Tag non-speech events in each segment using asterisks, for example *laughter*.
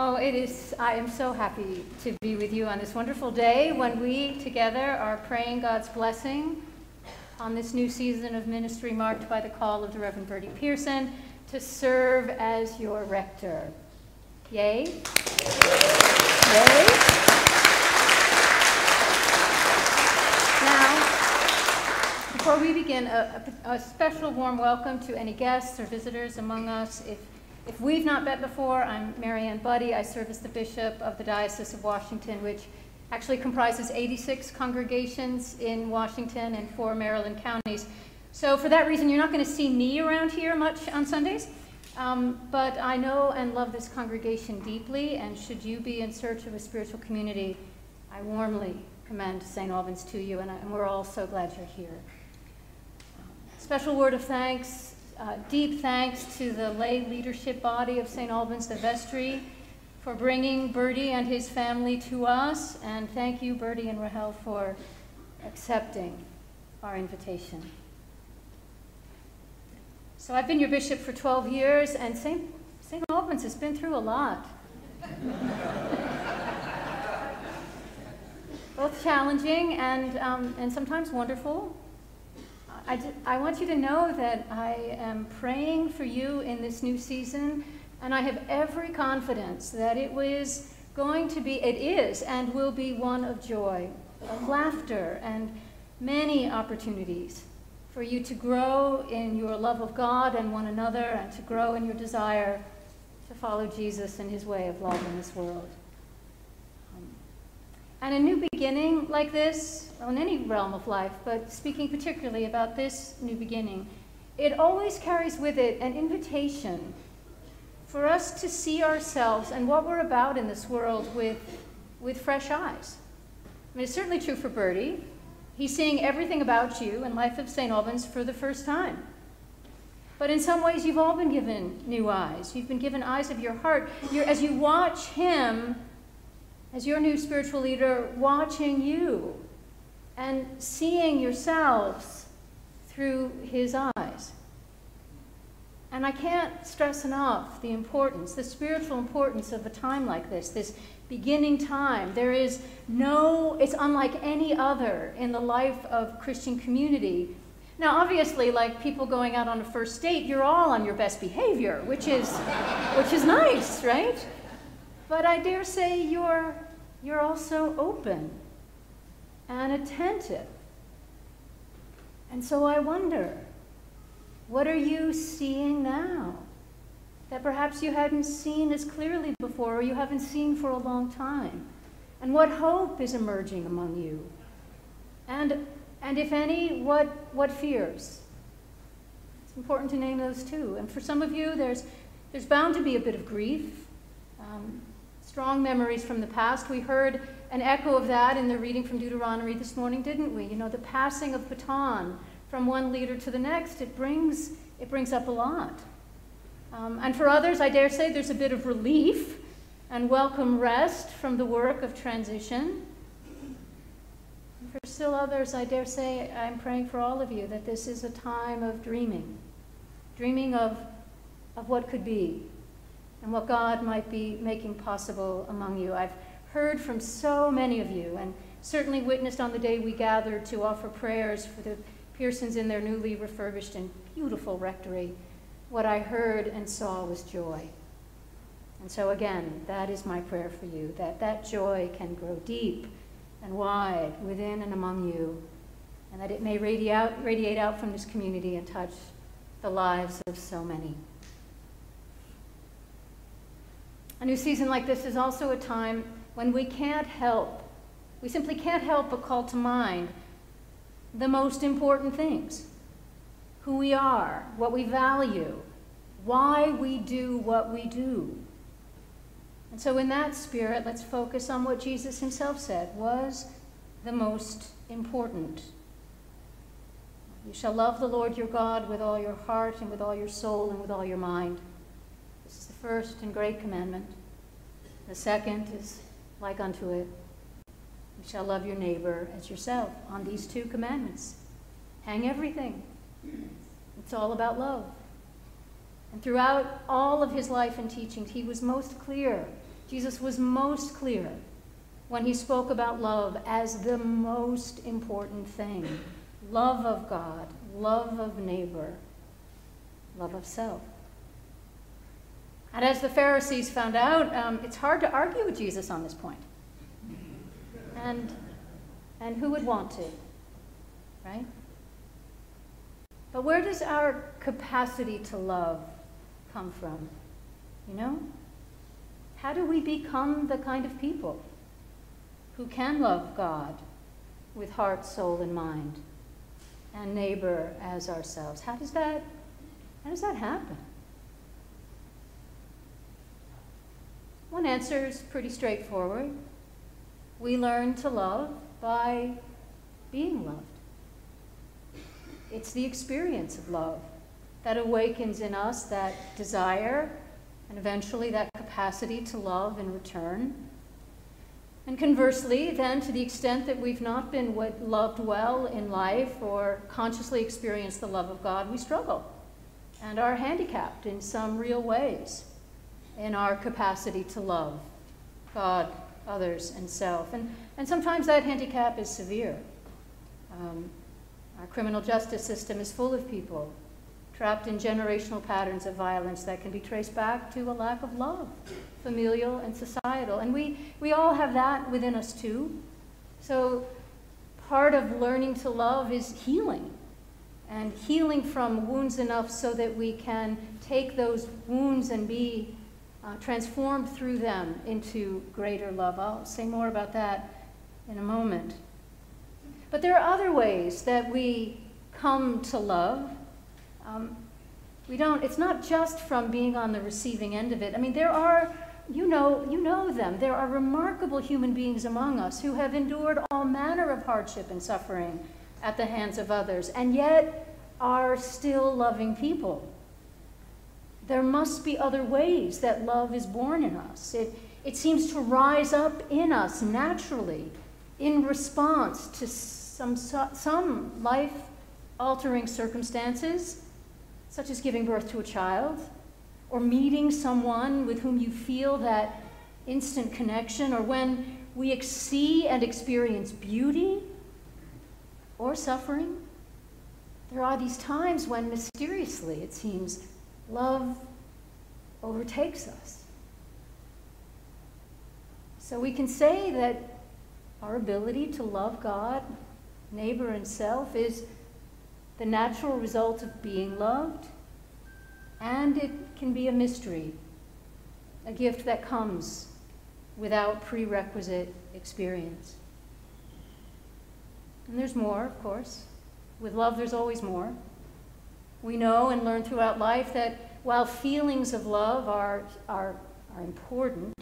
Oh, it is, I am so happy to be with you on this wonderful day when we together are praying God's blessing on this new season of ministry marked by the call of the Reverend Bertie Pearson to serve as your rector. Yay? Yay? Now, before we begin, a, a, special warm welcome to any guests or visitors among us. If if we've not met before, I'm Mariann Budde. I serve as the Bishop of the Diocese of Washington, which actually comprises 86 congregations in Washington and four Maryland counties. So for that reason, you're not going to see me around here much on Sundays. Um, but I know and love this congregation deeply, and should you be in search of a spiritual community, I warmly commend St. Albans to you, and, I, and we're all so glad you're here. Special word of thanks uh, deep thanks to the lay leadership body of St. Albans, the vestry, for bringing Bertie and his family to us. And thank you, Bertie and Rahel, for accepting our invitation. So I've been your bishop for 12 years, and St. St. Albans has been through a lot. *laughs* Both challenging and, um, and sometimes wonderful. I, I want you to know that I am praying for you in this new season, and I have every confidence that it was going to be, it is, and will be one of joy, of laughter, and many opportunities for you to grow in your love of God and one another, and to grow in your desire to follow Jesus and his way of love in this world. And a new beginning like this, in any realm of life, but speaking particularly about this new beginning, it always carries with it an invitation for us to see ourselves and what we're about in this world with, with fresh eyes. I mean, it's certainly true for Bertie. He's seeing everything about you and life of St. Albans for the first time. But in some ways, you've all been given new eyes. You've been given eyes of your heart. You're, as you watch him as your new spiritual leader, watching you and seeing yourselves through his eyes. And I can't stress enough the importance, the spiritual importance of a time like this, this beginning time. There is no, it's unlike any other in the life of Christian community. Now, obviously, like people going out on a first date, you're all on your best behavior, which is, which is nice, right? But I dare say you're, you're also open and attentive. And so I wonder, what are you seeing now that perhaps you hadn't seen as clearly before or you haven't seen for a long time? And what hope is emerging among you? And, and if any, what, what fears? It's important to name those too. And for some of you, there's, there's bound to be a bit of grief. Um, strong memories from the past. We heard an echo of that in the reading from Deuteronomy this morning, didn't we? You know, the passing of baton from one leader to the next, it brings, it brings up a lot. Um, and for others, I dare say there's a bit of relief and welcome rest from the work of transition. For still others, I dare say I'm praying for all of you that this is a time of dreaming, dreaming of, of what could be, and what God might be making possible among you. I've heard from so many of you, and certainly witnessed on the day we gathered to offer prayers for the Pearsons in their newly refurbished and beautiful rectory. What I heard and saw was joy. And so, again, that is my prayer for you that that joy can grow deep and wide within and among you, and that it may radiate out, radiate out from this community and touch the lives of so many. A new season like this is also a time when we can't help, we simply can't help but call to mind the most important things who we are, what we value, why we do what we do. And so, in that spirit, let's focus on what Jesus himself said was the most important. You shall love the Lord your God with all your heart and with all your soul and with all your mind first and great commandment. The second is like unto it. You shall love your neighbor as yourself. On these two commandments, hang everything. It's all about love. And throughout all of his life and teachings, he was most clear Jesus was most clear when he spoke about love as the most important thing love of God, love of neighbor, love of self. And as the Pharisees found out, um, it's hard to argue with Jesus on this point. And, and who would want to? Right? But where does our capacity to love come from? You know? How do we become the kind of people who can love God with heart, soul, and mind, and neighbor as ourselves? How does that, how does that happen? One answer is pretty straightforward. We learn to love by being loved. It's the experience of love that awakens in us that desire and eventually that capacity to love in return. And conversely, then, to the extent that we've not been loved well in life or consciously experienced the love of God, we struggle and are handicapped in some real ways in our capacity to love God, others, and self. And, and sometimes that handicap is severe. Um, our criminal justice system is full of people trapped in generational patterns of violence that can be traced back to a lack of love, familial and societal. And we, we all have that within us too. So part of learning to love is healing. And healing from wounds enough so that we can take those wounds and be uh, transformed through them into greater love. I'll say more about that in a moment. But there are other ways that we come to love. Um, we don't, it's not just from being on the receiving end of it. I mean, there are, you know, you know them. There are remarkable human beings among us who have endured all manner of hardship and suffering at the hands of others, and yet are still loving people. There must be other ways that love is born in us. It, it seems to rise up in us naturally in response to some, some life altering circumstances, such as giving birth to a child, or meeting someone with whom you feel that instant connection, or when we see and experience beauty or suffering. There are these times when mysteriously, it seems, love overtakes us. So we can say that our ability to love God, neighbor, and self is the natural result of being loved, and it can be a mystery, a gift that comes without prerequisite experience. And there's more, of course. With love, there's always more. We know and learn throughout life that while feelings of love are, are, are important,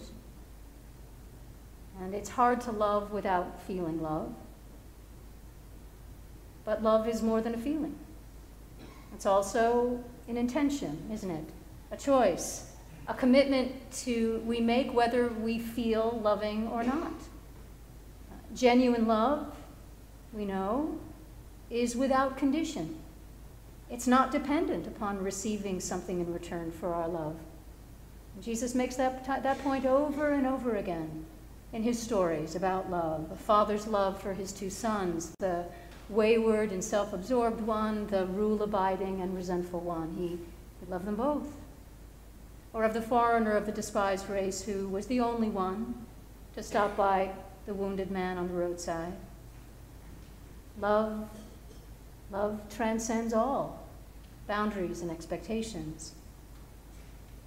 and it's hard to love without feeling love, but love is more than a feeling. It's also an intention, isn't it? A choice, a commitment to we make whether we feel loving or not. Genuine love, we know, is without condition. It's not dependent upon receiving something in return for our love. Jesus makes that, that point over and over again in his stories about love a father's love for his two sons, the wayward and self absorbed one, the rule abiding and resentful one. He, he loved them both. Or of the foreigner of the despised race who was the only one to stop by the wounded man on the roadside. Love Love transcends all boundaries and expectations.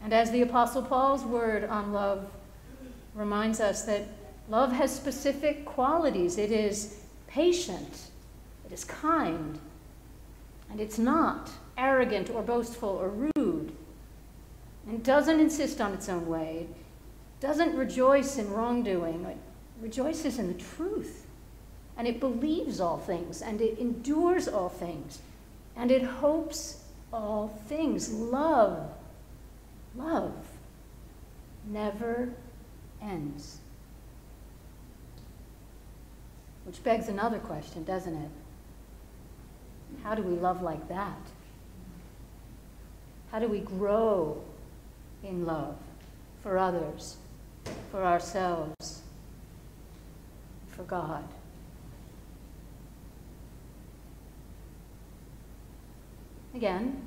And as the Apostle Paul's word on love reminds us that love has specific qualities, it is patient, it is kind, and it's not arrogant or boastful or rude, and doesn't insist on its own way, it doesn't rejoice in wrongdoing, it rejoices in the truth and it believes all things, and it endures all things, and it hopes all things. Love, love never ends. Which begs another question, doesn't it? How do we love like that? How do we grow in love for others for ourselves, for God. Again,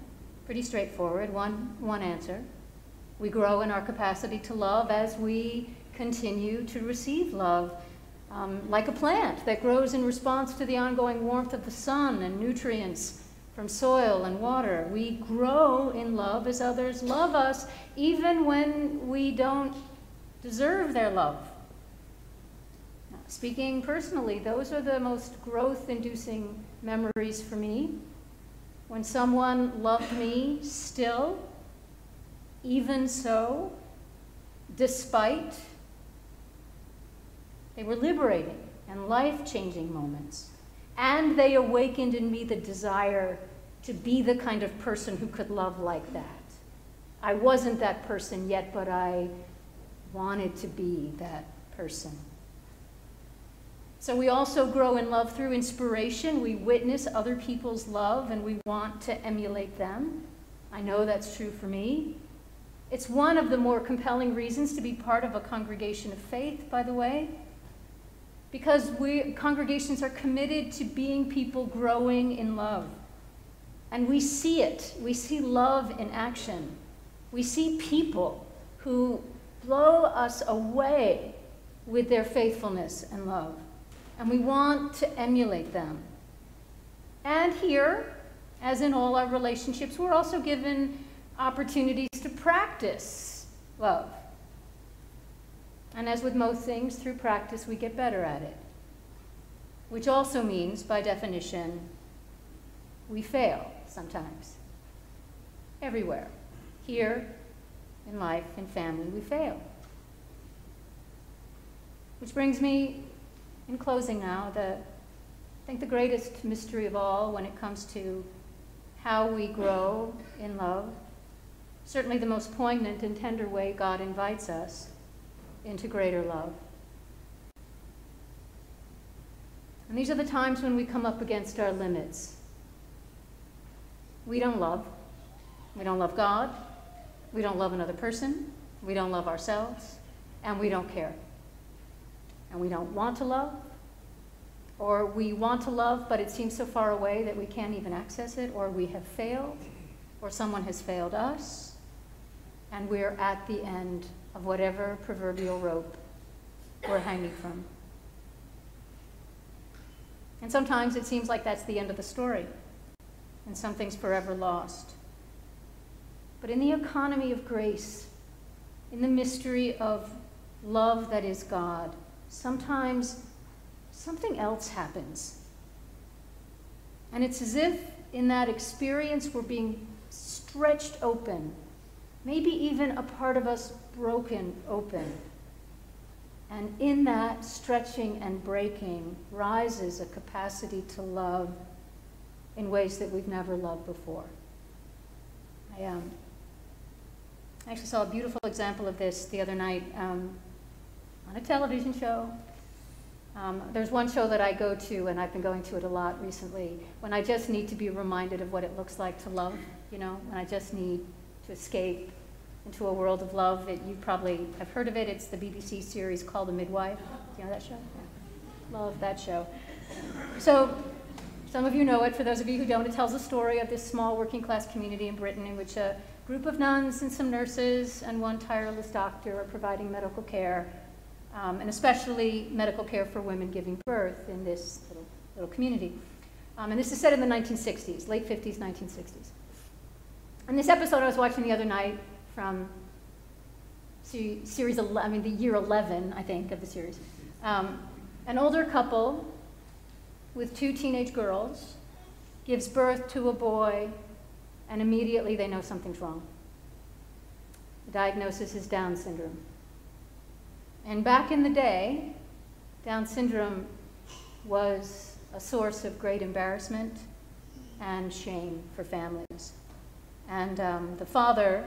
pretty straightforward, one, one answer. We grow in our capacity to love as we continue to receive love, um, like a plant that grows in response to the ongoing warmth of the sun and nutrients from soil and water. We grow in love as others love us, even when we don't deserve their love. Speaking personally, those are the most growth inducing memories for me when someone loved me still, even so, despite, they were liberating and life changing moments. And they awakened in me the desire to be the kind of person who could love like that. I wasn't that person yet, but I wanted to be that person. So we also grow in love through inspiration. We witness other people's love and we want to emulate them. I know that's true for me. It's one of the more compelling reasons to be part of a congregation of faith, by the way, because we, congregations are committed to being people growing in love. And we see it. We see love in action. We see people who blow us away with their faithfulness and love and we want to emulate them. And here, as in all our relationships, we're also given opportunities to practice love. And as with most things, through practice, we get better at it. Which also means, by definition, we fail sometimes. Everywhere. Here, in life, in family, we fail. Which brings me in closing now, the, I think the greatest mystery of all when it comes to how we grow in love, certainly the most poignant and tender way God invites us into greater love. And these are the times when we come up against our limits. We don't love. We don't love God. We don't love another person. We don't love ourselves. And we don't care and we don't want to love, or we want to love, but it seems so far away that we can't even access it, or we have failed, or someone has failed us, and we're at the end of whatever proverbial rope we're hanging from. And sometimes it seems like that's the end of the story, and something's forever lost. But in the economy of grace, in the mystery of love that is God, sometimes something else happens. And it's as if in that experience we're being stretched open, maybe even a part of us broken open. And in that stretching and breaking rises a capacity to love in ways that we've never loved before. I um, actually saw a beautiful example of this the other night. Um, on a television show. Um, there's one show that I go to, and I've been going to it a lot recently, when I just need to be reminded of what it looks like to love, you know, when I just need to escape into a world of love. That you probably have heard of it. It's the BBC series called The Midwife. Do you know that show? Yeah. Love that show. So, some of you know it. For those of you who don't, it tells the story of this small working class community in Britain in which a group of nuns and some nurses and one tireless doctor are providing medical care um, and especially medical care for women giving birth in this little, little community. Um, and this is set in the 1960s, late 50s, 1960s. And this episode I was watching the other night from series 11, I mean the year 11, I think, of the series. Um, an older couple with two teenage girls gives birth to a boy, and immediately they know something's wrong. The diagnosis is Down syndrome. And back in the day, Down syndrome was a source of great embarrassment and shame for families. And um, the father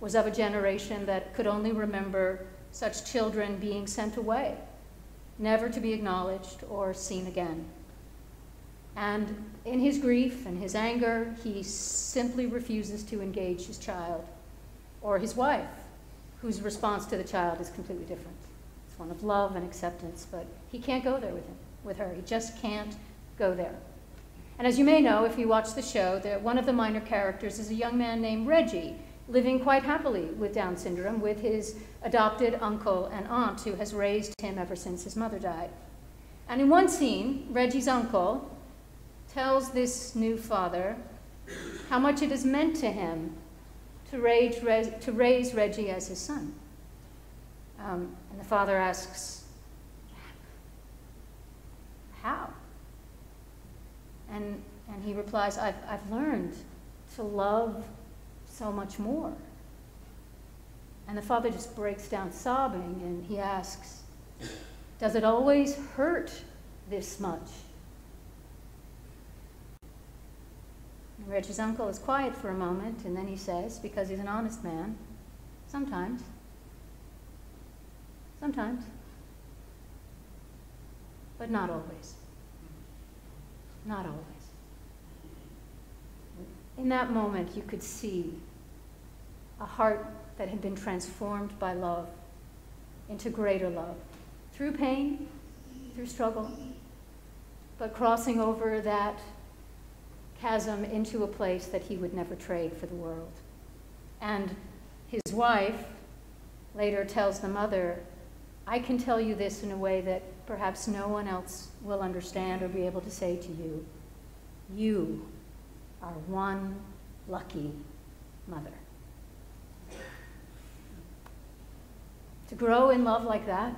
was of a generation that could only remember such children being sent away, never to be acknowledged or seen again. And in his grief and his anger, he simply refuses to engage his child or his wife whose response to the child is completely different. One of love and acceptance, but he can't go there with him, with her. He just can't go there. And as you may know, if you watch the show, that one of the minor characters is a young man named Reggie, living quite happily with Down syndrome with his adopted uncle and aunt who has raised him ever since his mother died. And in one scene, Reggie's uncle tells this new father how much it has meant to him to raise, to raise Reggie as his son. Um, and the father asks, How? And, and he replies, I've, I've learned to love so much more. And the father just breaks down sobbing and he asks, Does it always hurt this much? Reggie's uncle is quiet for a moment and then he says, because he's an honest man, Sometimes. Sometimes. But not always. Not always. In that moment, you could see a heart that had been transformed by love into greater love through pain, through struggle, but crossing over that chasm into a place that he would never trade for the world. And his wife later tells the mother, I can tell you this in a way that perhaps no one else will understand or be able to say to you. You are one lucky mother. To grow in love like that,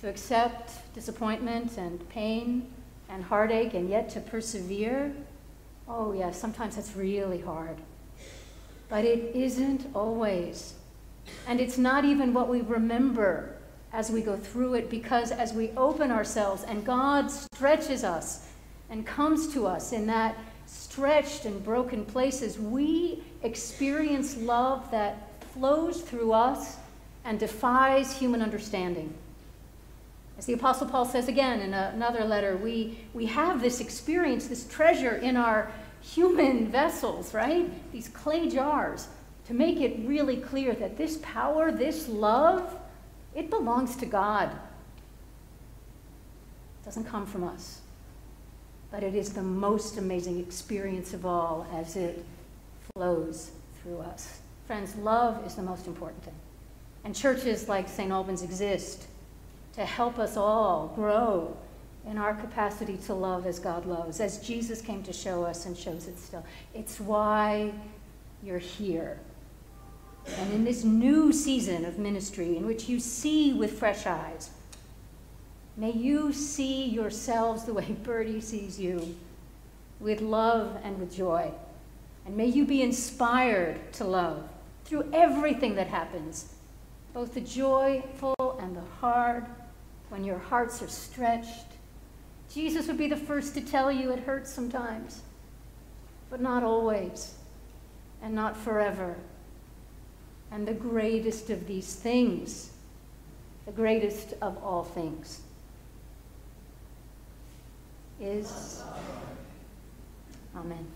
to accept disappointment and pain and heartache and yet to persevere, oh, yes, yeah, sometimes that's really hard. But it isn't always. And it's not even what we remember as we go through it, because as we open ourselves and God stretches us and comes to us in that stretched and broken places, we experience love that flows through us and defies human understanding. As the Apostle Paul says again in another letter, we, we have this experience, this treasure in our human *laughs* vessels, right? These clay jars, to make it really clear that this power, this love, it belongs to God. It doesn't come from us. But it is the most amazing experience of all as it flows through us. Friends, love is the most important thing. And churches like St. Albans exist to help us all grow in our capacity to love as God loves, as Jesus came to show us and shows it still. It's why you're here. And in this new season of ministry, in which you see with fresh eyes, may you see yourselves the way *laughs* Bertie sees you, with love and with joy. And may you be inspired to love through everything that happens, both the joyful and the hard, when your hearts are stretched. Jesus would be the first to tell you it hurts sometimes, but not always, and not forever. And the greatest of these things, the greatest of all things, is Amen.